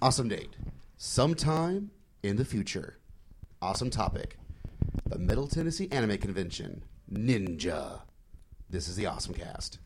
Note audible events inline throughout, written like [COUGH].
Awesome date. Sometime in the future. Awesome topic. The Middle Tennessee Anime Convention. Ninja. This is the OSMcast.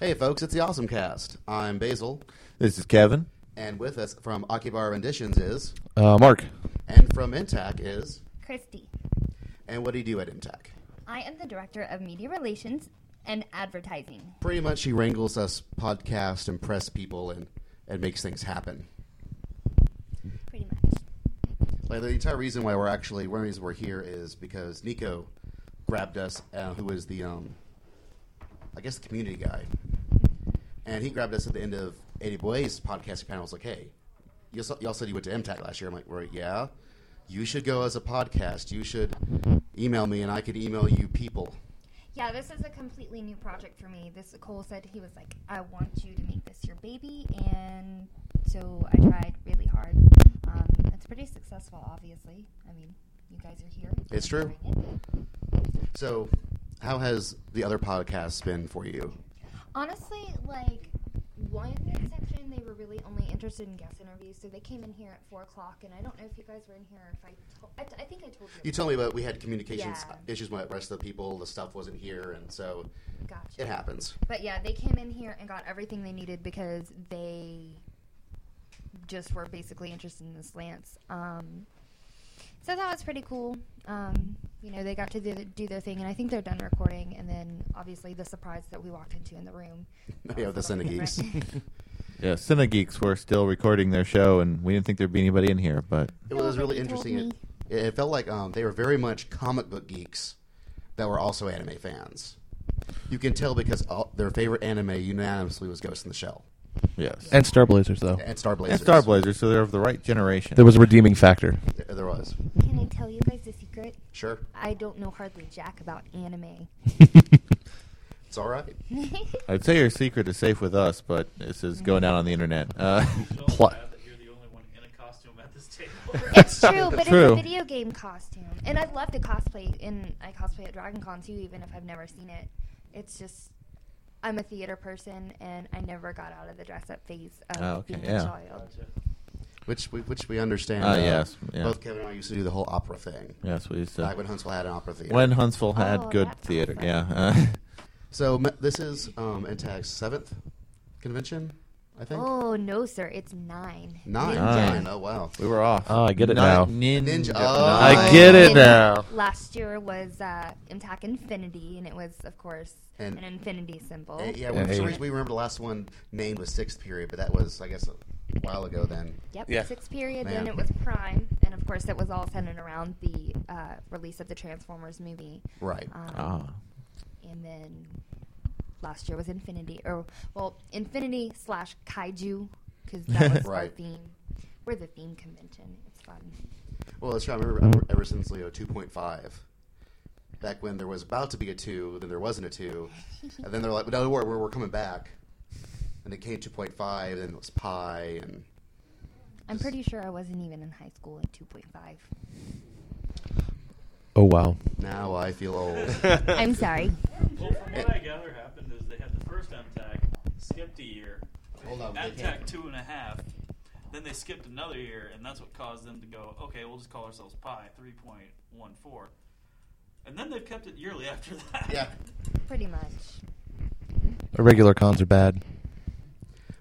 Hey, folks, it's the OSMcast. I'm Basil, This is Kevin. and with us from Akibar Renditions is, Uh, Mark. and from MTAC is, Christi. and what do you do at MTAC? I am the director of media relations and advertising. Pretty much, she wrangles us podcast and press people and, and makes things happen. Pretty much. Like the entire reason why we're actually one reason we're here is because Nico grabbed us, uh, who was the um, I guess the community guy, and he grabbed us at the end of Eddie Boy's podcast panel. Was like, hey, you all y'all said you went to MTAC last year. I'm like, right, yeah. You should go as a podcast. You should email me, and I could email you people. Yeah, this is a completely new project for me. This Cole said he was like, "I want you to make this your baby," and so I tried really hard. Um, it's pretty successful, obviously. I mean, you guys are here. It's true. it. So, how has the other podcasts been for you? Honestly, like one were really only interested in guest interviews, so they came in here at four o'clock, and I don't know if you guys were in here. Or if I, told, I, I think I told you. You told me about we had communications Yeah. issues with the rest of the people. The stuff wasn't here, and so Gotcha. it happens. But yeah, they came in here and got everything they needed because they just were basically interested in the slants. Um, so that was pretty cool. Um, you know, they got to do, do their thing, and I think they're done recording. And then obviously the surprise that we walked into in the room. [LAUGHS] Yeah, was the a little different. [LAUGHS] Yeah, Cinegeeks were still recording their show, and we didn't think there'd be anybody in here, but It was really interesting. It, it felt like um, they were very much comic book geeks that were also anime fans. You can tell because all, their favorite anime unanimously was Ghost in the Shell yes. And Star Blazers, though. and Star Blazers. And Star Blazers, so they're of the right generation. There was a redeeming factor. There, there was. Can I tell you guys a secret? Sure, I don't know hardly jack about anime. [LAUGHS] it's all right. [LAUGHS] I'd say your secret is safe with us, but this is going out on the internet. [LAUGHS] Uh, So [LAUGHS] Pl- that you're the only one in a costume at this table. It's true, but True. it's a video game costume, and I'd love to cosplay. And I cosplay at Dragon Con too, even if I've never seen it. It's just I'm a theater person, and I never got out of the dress up phase of Oh, okay, being yeah. a child. Which we, which we understand. Ah, yes, yeah. Both Kevin and I used to do the whole opera thing. yes, we used Back to. when Huntsville had an opera theater. When Huntsville had Oh, good theater, fun. yeah. So this is um, MTAC's seventh convention, I think. Oh no, sir! It's nine. Nine. Nine. Oh wow. we were off. Oh, I get it Ni- now. Ninja. Ninja. Oh. I get it And now. Last year was uh, MTAC Infinity, and it was, of course, And- an infinity symbol. Yeah, Yeah, we, for some yeah. reason we remember the last one named was sixth period, but that was I guess a while ago then. Yep, Yeah. sixth period. Man. Then it was Prime, and of course, it was all centered around the uh, release of the Transformers movie. Right. Um, Ah. And then last year was Infinity, or well, Infinity slash Kaiju, because that [LAUGHS] was our theme. We're the theme convention. It's fun. Well, that's right. I remember ever since Leo 2.5. Back when there was about to be a 2, then there wasn't a 2. [LAUGHS] and then they're like, no, we're, we're, we're coming back. And it came 2.5, then it was Pi, and I'm pretty sure I wasn't even in high school at 2.5. Oh, wow. now I feel old. [LAUGHS] I'm sorry. Well, from what eh. I gather happened is they had the first MTAC, skipped a year, Hold on, they MTAC can't- two and a half, then they skipped another year, and that's what caused them to go, okay, we'll just call ourselves Pi 3.14. And then they've kept it yearly after [LAUGHS] that. Yeah. Pretty much. Irregular cons are bad.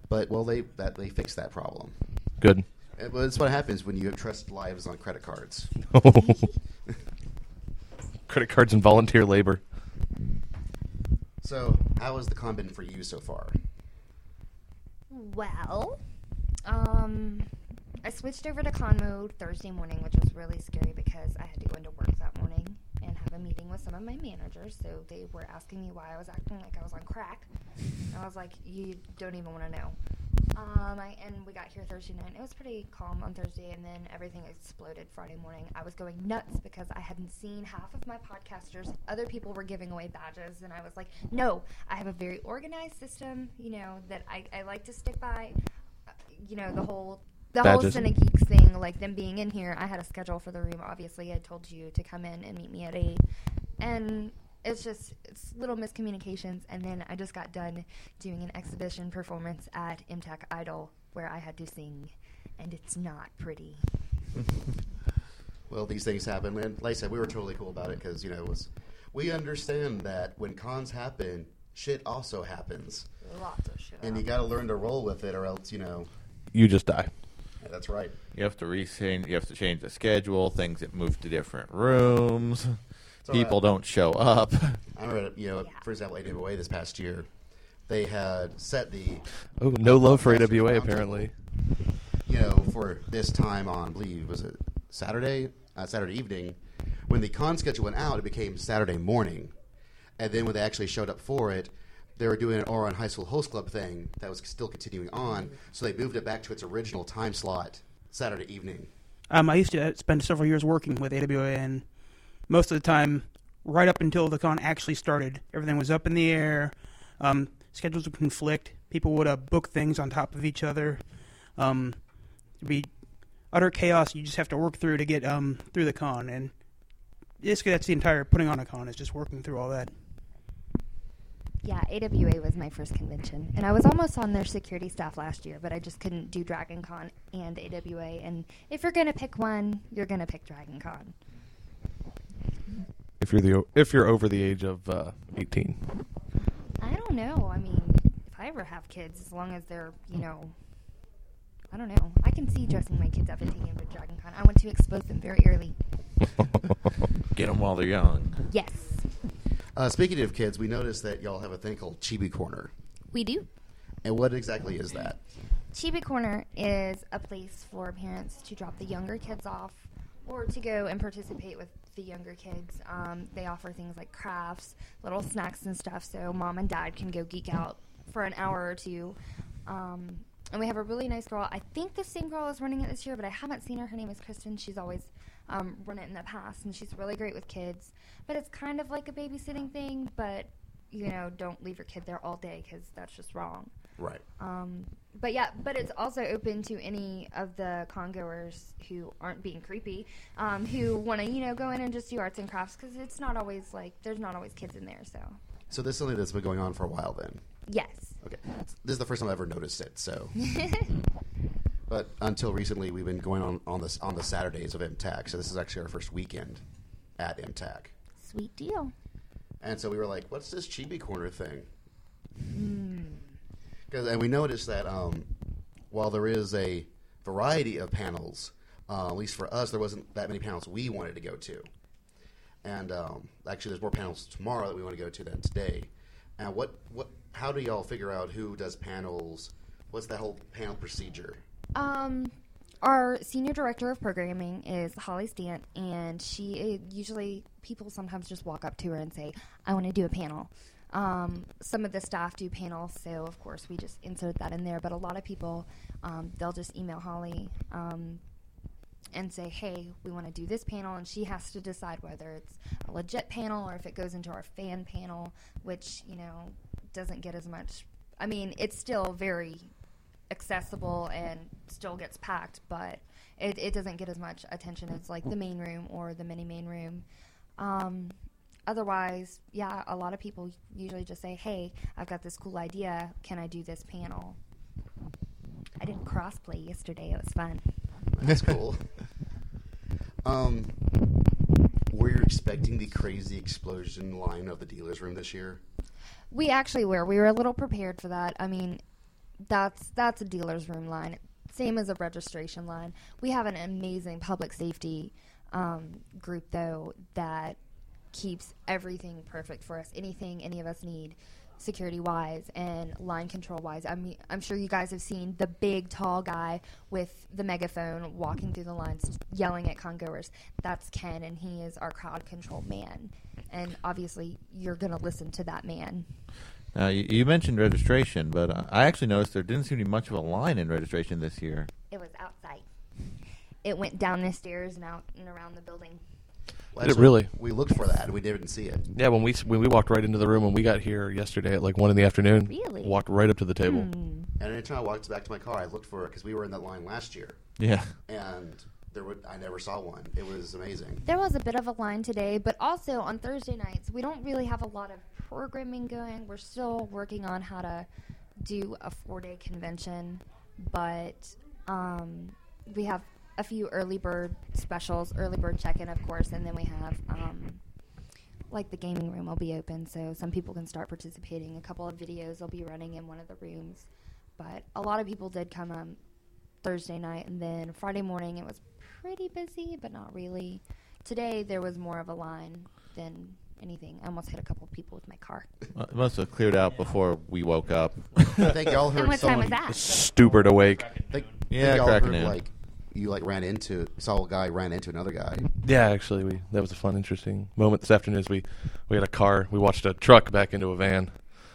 But, well, they that they fixed that problem. Good. And, well, that's what happens when you trust lives on credit cards. [LAUGHS] Credit cards and volunteer labor. So, how has the con been for you so far? Well, um, I switched over to con mode Thursday morning, which was really scary because I had to go into work that morning and have a meeting with some of my managers. So they were asking me why I was acting like I was on crack. And I was like, you don't even want to know. Um, I, and we got here Thursday night. It was pretty calm on Thursday, and then everything exploded Friday morning. I was going nuts because I hadn't seen half of my podcasters. Other people were giving away badges, and I was like, no, I have a very organized system, you know, that I, I like to stick by. Uh, You know, the whole the Badges. whole Cine Geeks thing, like them being in here. I had a schedule for the room. Obviously, I told you to come in and meet me at eight, and it's just it's little miscommunications. And then I just got done doing an exhibition performance at MTAC Idol where I had to sing, and it's not pretty. [LAUGHS] Well, these things happen, and like I said, we were totally cool about it because you know it was. We understand that when cons happen, shit also happens, Lots of shit. and you got to learn to roll with it, or else you know. You just die. yeah, that's right. You have to rechange. You have to change the schedule. Things that move to different rooms. So, People uh, don't show up. I remember, you know, for example, AWA this past year, they had set the, Oh, no love for Podcast AWA apparently. you know, for this time on, I believe, was it Saturday, uh, Saturday evening, when the con schedule went out, it became Saturday morning, and then when they actually showed up for it, they were doing an Ouran High School Host Club thing that was still continuing on, so they moved it back to its original time slot, Saturday evening. Um, I used to spend several years working with AWA, and most of the time, right up until the con actually started, everything was up in the air. Um, schedules would conflict. People would uh, book things on top of each other. Um, it'd be utter chaos. You just have to work through to get um, through the con, and basically that's the entire putting on a con is just working through all that. Yeah, AWA was my first convention, and I was almost on their security staff last year, but I just couldn't do Dragon Con and AWA. And if you're gonna pick one, you're gonna pick Dragon Con. If you're the if you're over the age of uh, 18. I don't know. I mean, if I ever have kids, as long as they're, you know, I don't know. I can see dressing my kids up and taking them to Dragon Con. I want to expose them very early. [LAUGHS] Get them while they're young. Yes, Uh, speaking of kids, we noticed that y'all have a thing called Chibi Corner. we do. And what exactly is that? Chibi Corner is a place for parents to drop the younger kids off or to go and participate with the younger kids. Um, they offer things like crafts, little snacks and stuff, so mom and dad can go geek out for an hour or two. Um, and we have a really nice girl. I think the same girl is running it this year, but I haven't seen her. Her name is Kristen. She's always um, run it in the past, and she's really great with kids. But it's kind of like a babysitting thing, but you know, don't leave your kid there all day because that's just wrong. Right. Um, but yeah, but it's also open to any of the congoers who aren't being creepy, um, who want to, you know, go in and just do arts and crafts because it's not always like there's not always kids in there. So So this is something that's been going on for a while then. yes, Okay. This is the first time I ever noticed it, so. [LAUGHS] but until recently, we've been going on on this on the Saturdays of MTAC. So this is actually our first weekend at MTAC. sweet deal. And so we were like, "What's this Chibi Corner thing?" Because and we noticed that um, while there is a variety of panels, uh, at least for us, there wasn't that many panels we wanted to go to. And um, actually, there's more panels tomorrow that we want to go to than today. And what what how do y'all figure out who does panels? What's that whole panel procedure? Um, our senior director of programming is Holly Stant, and she uh, usually people sometimes just walk up to her and say, "I want to do a panel." Um, some of the staff do panels, so of course we just insert that in there. But a lot of people, um, they'll just email Holly um, and say, "Hey, we want to do this panel," and she has to decide whether it's a legit panel or if it goes into our fan panel, which you know doesn't get as much. I mean, it's still very accessible and still gets packed, but it, it doesn't get as much attention as like the main room or the mini main room. Otherwise, yeah, a lot of people usually just say, "Hey, I've got this cool idea. Can I do this panel?" I did crossplay yesterday. It was fun. That's cool. um, were you expecting the crazy explosion line of the dealer's room this year? We actually were. We were a little prepared for that. I mean, that's that's a dealer's room line, same as a registration line. We have an amazing public safety um, group though that keeps everything perfect for us. Anything any of us need, security wise and line control wise. I mean, I'm sure you guys have seen the big, tall guy with the megaphone walking through the lines, yelling at congoers. That's Ken, and he is our crowd control man. And obviously, you're going to listen to that man. Now, you, you mentioned registration, but uh, I actually noticed there didn't seem to be much of a line in registration this year. It was outside. It went down the stairs and out and around the building. Well, Did it really? We looked for that. and We didn't see it. Yeah, when we when we walked right into the room when we got here yesterday at like one in the afternoon, Really? walked right up to the table. Hmm. And anytime I walked back to my car, I looked for it because we were in that line last year, Yeah. and there would I never saw one. It was amazing. There was a bit of a line today, but also on Thursday nights, we don't really have a lot of programming going. We're still working on how to do a four day convention, but um, we have a few early bird specials, early bird check in, of course, and then we have. Um, like the gaming room will be open, so some people can start participating. A couple of videos will be running in one of the rooms, but a lot of people did come on Thursday night, and then Friday morning it was pretty busy, but not really. Today there was more of a line than anything. I almost hit a couple of people with my car. Well, it must have cleared out before we woke up. I think y'all [LAUGHS] heard and what time someone. was that? Stupid awake. Think, Yeah, think y'all cracking heard, in. like you like ran into saw a guy ran into another guy. Yeah, actually, we that was a fun, interesting moment this afternoon. As we we had a car, we watched a truck back into a van,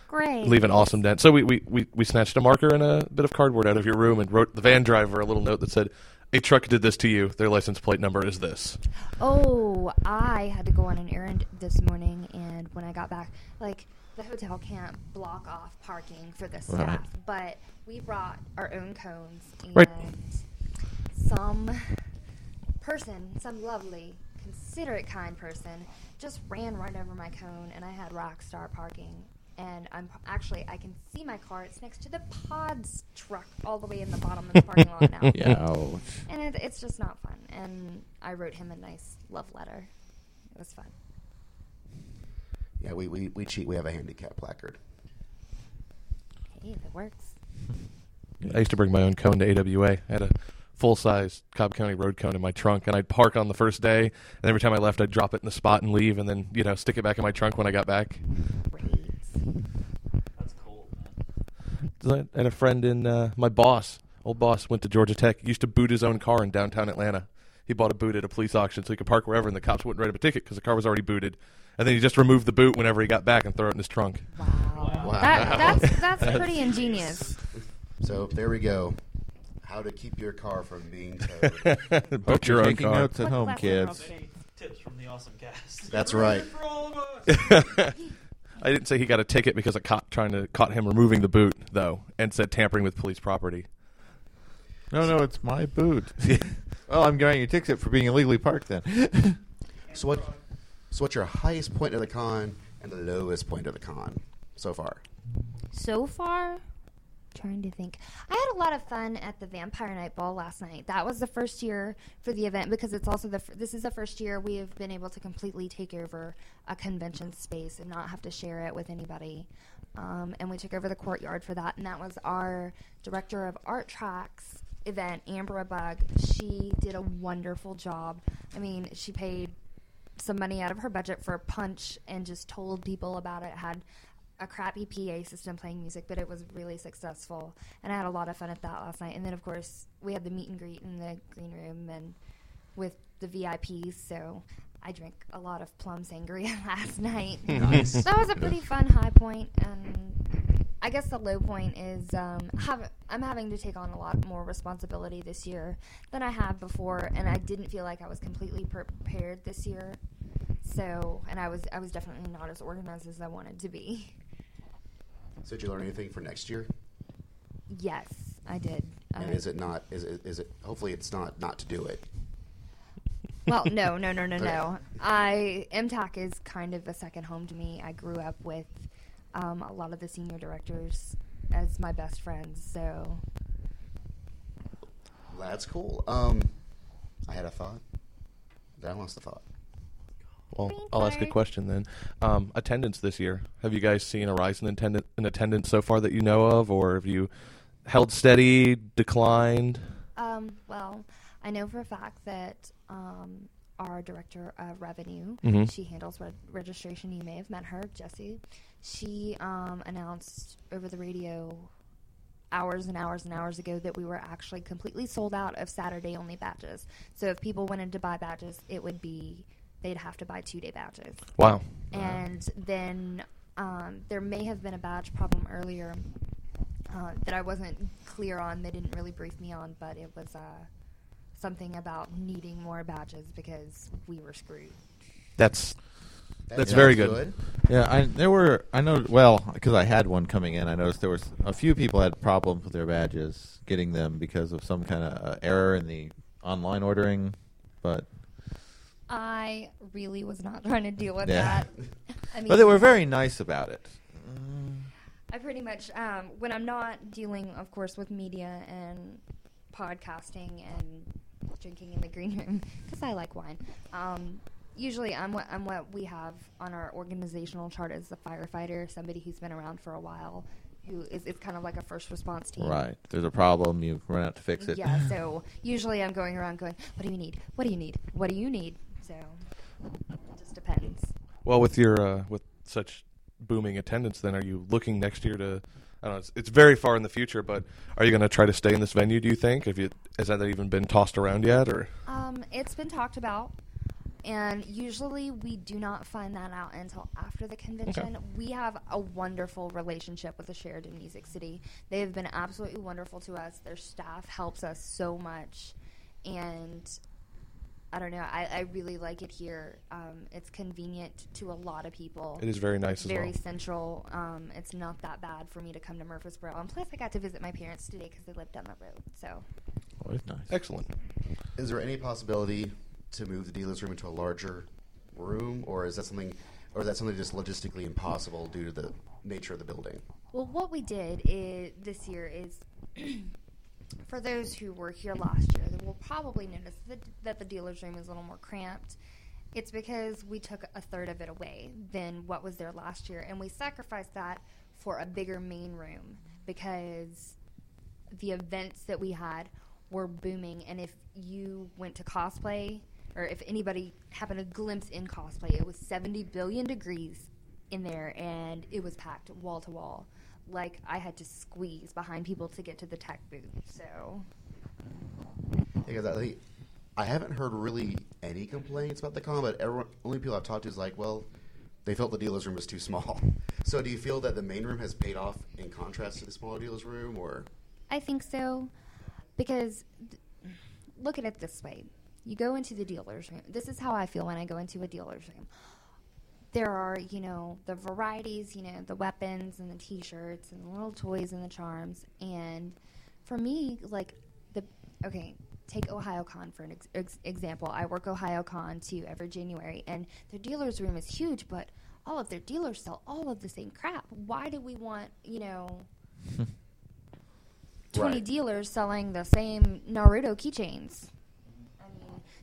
Great. leave an awesome dent. So we, we, we, we snatched a marker and a bit of cardboard out of your room and wrote the van driver a little note that said, "A truck did this to you. Their license plate number is this." Oh, I had to go on an errand this morning, and when I got back, like the hotel can't block off parking for the staff, Right. but we brought our own cones, and Right. Some person, some lovely, considerate, kind person, just ran right over my cone, and I had rock star parking. And I'm actually, I can see my car. It's next to the Pods truck, all the way in the bottom of the parking lot now. [LAUGHS] Yeah. Ouch. And it, it's just not fun. And I wrote him a nice love letter. It was fun. Yeah, we, we, we cheat. We have a handicap placard. Hey, if it works. [LAUGHS] I used to bring my own cone to AWA. I had a full size Cobb County road cone in my trunk, and I'd park on the first day. And every time I left, I'd drop it in the spot and leave, and then you know stick it back in my trunk when I got back. Great. That's cool, man. I a friend in uh, my boss, old boss, went to Georgia Tech. Used to boot his own car in downtown Atlanta. He bought a boot at a police auction so he could park wherever, and the cops wouldn't write him a ticket because the car was already booted. And then he just removed the boot whenever he got back and threw it in his trunk. Wow. Wow. That, that's that's [LAUGHS] pretty ingenious. So there we go. How to keep your car from being towed. [LAUGHS] Boot Hope your you're own taking car. notes at What home, lesson kids. Okay, tips from the OSMcast. That's right. For all of us. [LAUGHS] I didn't say he got a ticket because a cop trying to caught him removing the boot though, and said tampering with police property. No, no, it's my boot. [LAUGHS] well, I'm getting a ticket for being illegally parked then. So what? So what's your highest point of the con and the lowest point of the con so far? So far, trying to think. I had a lot of fun at the Vampire Knight Ball last night. That was the first year for the event because it's also the this is the first year we have been able to completely take over a convention space and not have to share it with anybody. Um, and we took over the courtyard for that, and that was our director of art tracks event, Amber Bug. She did a wonderful job. I mean, she paid some money out of her budget for a punch and just told people about it. Had a crappy PA system playing music, but it was really successful, and I had a lot of fun at that last night. And then, of course, we had the meet and greet in the green room and with the VIPs. So I drank a lot of plum sangria [LAUGHS] last night. Nice. That was a pretty fun high point, and I guess the low point is um, have, I'm having to take on a lot more responsibility this year than I have before, and I didn't feel like I was completely prepared this year. So, and I was I was definitely not as organized as I wanted to be. [LAUGHS] So did you learn anything for next year? Yes, I did. And I- is it not? Is it? Is it? Hopefully, it's not not to do it. Well, no, no, no, no, [LAUGHS] Okay. no. I MTAC is kind of a second home to me. I grew up with um, a lot of the senior directors as my best friends, so That's cool. Um, I had a thought. That lost the thought. Well, Green I'll ask a question then. Um, attendance this year. Have you guys seen a rise in attendance, in attendance so far that you know of, or have you held steady, declined? Um, well, I know for a fact that um, our director of revenue, Mhm. she handles re- registration. You may have met her, Jessie. she um, announced over the radio hours and hours and hours ago that we were actually completely sold out of Saturday only badges. So if people wanted to buy badges, it would be they'd have to buy two day badges. Wow. And then um, there may have been a badge problem earlier uh, that I wasn't clear on. They didn't really brief me on, but it was uh, something about needing more badges because we were screwed. That's That That's sounds very good. Yeah, I there were I know well because I had one coming in. I noticed there was a few people had problems with their badges getting them because of some kind of uh, error in the online ordering. But I really was not [LAUGHS] trying to deal with Yeah. that. [LAUGHS] I mean, but they were very nice about it. I pretty much, um, when I'm not dealing, of course, with media and podcasting and drinking in the green room, [LAUGHS] because I like wine. Um, usually, I'm what I'm what we have on our organizational chart as a firefighter, somebody who's been around for a while, who is it's kind of like a first response team. Right. There's a problem. You run out to fix it. Yeah. So usually, I'm going around going, "What do you need? What do you need? What do you need?" So it just depends. well with your uh, with such booming attendance. Then are you looking next year to? I don't know. It's, it's very far in the future, but are you going to try to stay in this venue? Do you think? Have you has that even been tossed around yet? Or Um, it's been talked about, and usually we do not find that out until after the convention. We have a wonderful relationship with the Sheraton Music City. They have been absolutely wonderful to us. Their staff helps us so much, and I don't know. I, I really like it here. Um, it's convenient to a lot of people. it is very nice as very well. central. Um, it's not that bad for me to come to Murfreesboro, and plus I got to visit my parents today because they live down the road. So Oh, it's nice. Excellent. Is there any possibility to move the dealer's room into a larger room, or is that something, or is that something just logistically impossible due to the nature of the building? Well, what we did is, this year is, for those who were here last year, will probably notice that, that the dealer's room is a little more cramped. It's because we took a third of it away than what was there last year, and we sacrificed that for a bigger main room because the events that we had were booming. And if you went to cosplay, or if anybody happened to glimpse in cosplay, it was 70 billion degrees in there, and it was packed wall to wall. Like I had to squeeze behind people to get to the tech booth. So Because I think I haven't heard really any complaints about the con, but everyone, only people I've talked to is like, well, they felt the dealer's room was too small. [LAUGHS] So, do you feel that the main room has paid off in contrast to the smaller dealer's room, or I think so, because th- look at it this way: you go into the dealer's room. This is how I feel when I go into a dealer's room. There are, you know, the varieties, you know, the weapons and the T-shirts and the little toys and the charms. And for me, like the okay, take Ohayocon for an ex- ex- example. I work Ohayocon too every January, and their dealer's room is huge, but all of their dealers sell all of the same crap. Why do we want, you know? [LAUGHS] 20 Right. dealers selling the same Naruto keychains.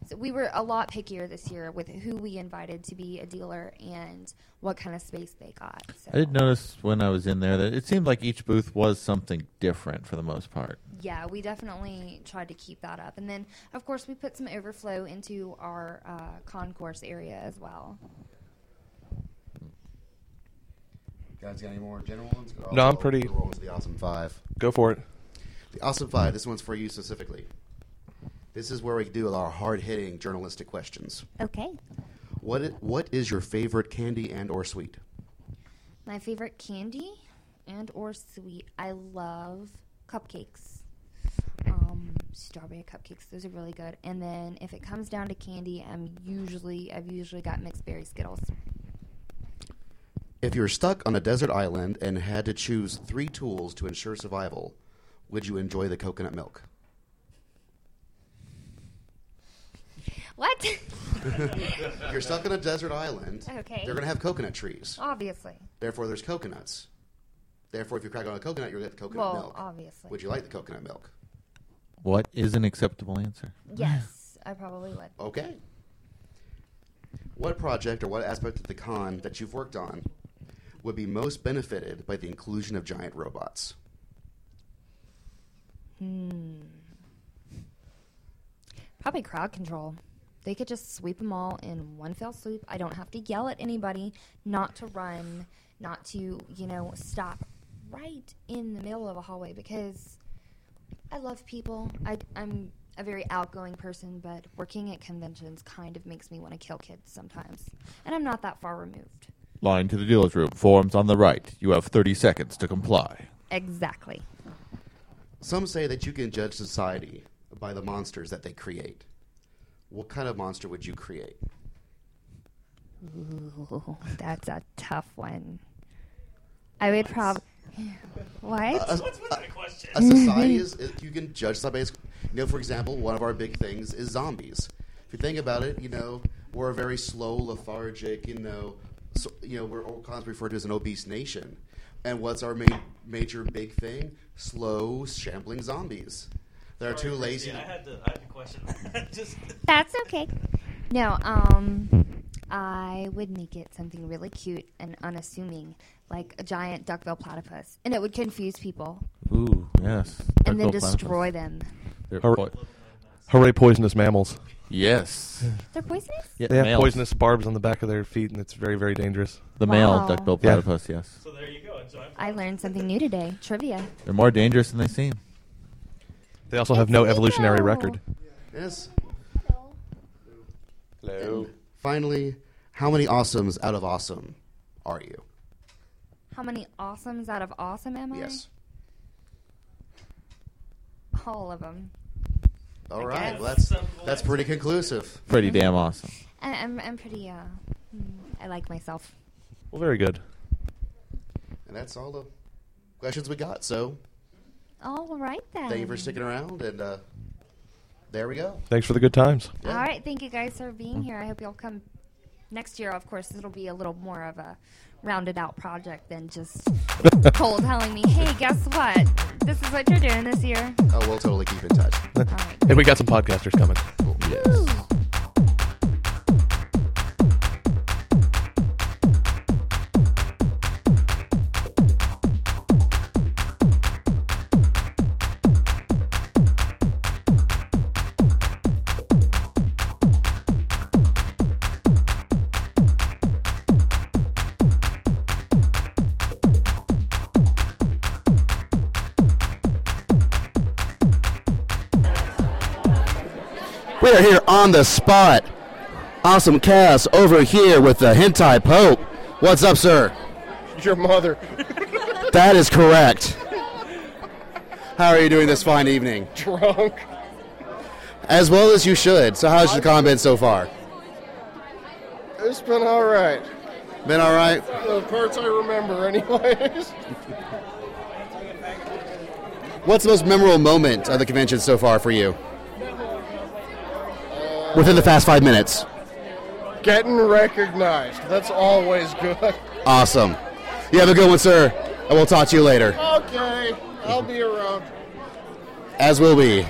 I so we were a lot pickier this year with who we invited to be a dealer and what kind of space they got. So. I did notice when I was in there that it seemed like each booth was something different for the most part. Yeah, we definitely tried to keep that up. And then, of course, we put some overflow into our uh, concourse area as well. guys got any more general ones? No, I'm pretty- we'll roll into the awesome five. Go for it. The awesome five. This one's for you specifically. This is where we do our hard hitting journalistic questions. Okay. What i- What is your favorite candy and or sweet? My favorite candy and or sweet. I love cupcakes. Um, strawberry cupcakes. Those are really good. And then if it comes down to candy, I'm usually I've usually got mixed berry Skittles. If you were stuck on a desert island and had to choose three tools to ensure survival, would you enjoy the coconut milk? What? If [LAUGHS] you're stuck on a desert island, Okay. they're going to have coconut trees. obviously. Therefore, there's coconuts. Therefore, if you crack on a coconut, you'll get the coconut Well, milk. obviously. Would you like the coconut milk? What is an acceptable answer? Yes, I probably would. Okay. What project or what aspect of the con that you've worked on would be most benefited by the inclusion of giant robots? Hmm. Probably crowd control. They could just sweep them all in one fell swoop, I don't have to yell at anybody not to run, not to, you know, stop right in the middle of a hallway because I love people. I, I'm a very outgoing person, but working at conventions kind of makes me want to kill kids sometimes. And I'm not that far removed. Line to the dealer's room. Forms on the right. You have 30 seconds to comply. Exactly. Some say that you can judge society by the monsters that they create. What kind of monster would you create? Ooh, that's a tough one. I would probably. What? A, What's with that question? a society [LAUGHS] is is- you can judge somebody. as- You know, for example, one of our big things is zombies. If you think about it, you know, we're a very slow, lethargic. You know, so, you know, we're all constantly referred to as an obese nation. And what's our main, major big thing? Slow, shambling zombies. They're too lazy. Christi, I had to. I had to question. [LAUGHS] Just That's okay. No, um, I would make it something really cute and unassuming, like a giant duckbill platypus, and it would confuse people Ooh, yes. and then destroy platypus. them. They're po- Hooray, poisonous mammals. yes. They're poisonous. Yeah, They have males. poisonous barbs on the back of their feet, and it's very, very dangerous. The male Wow. duckbill Yeah. platypus, yes. so there you go. I learned something new today. Trivia. They're more dangerous than they seem. They also have no evolutionary record. Yes. Hello. Finally, how many awesomes out of awesome are you? How many awesomes out of awesome am I? Yes. All of them. All I right. guess. Well, that's that's pretty conclusive. Pretty damn awesome. I, I'm I'm pretty uh, mm, I like myself. Well, very good. And that's all the questions we got. So All right then. thank you for sticking around, and uh, there we go. Thanks for the good times. Yeah. All right, thank you guys for being here. I hope you'll come next year. Of course, it'll be a little more of a rounded out project than just [LAUGHS] Cole telling me, "Hey, guess what? This is what you're doing this year." Oh, we'll totally keep in touch. All right. And we got some podcasters coming. Woo. We here on the spot. OSMcast over here with the Hentai Pope. What's up, sir? Your mother. [LAUGHS] That is correct. How are you doing this fine evening? Drunk. As well as you should. So, how's your con been so far? It's been alright. Been all right? The parts I remember, anyways. What's the most memorable moment of the convention so far for you? Within the past five minutes. Getting recognized. That's always good. Awesome. You have a good one, sir. And we'll talk to you later. Okay. I'll be around. As will we.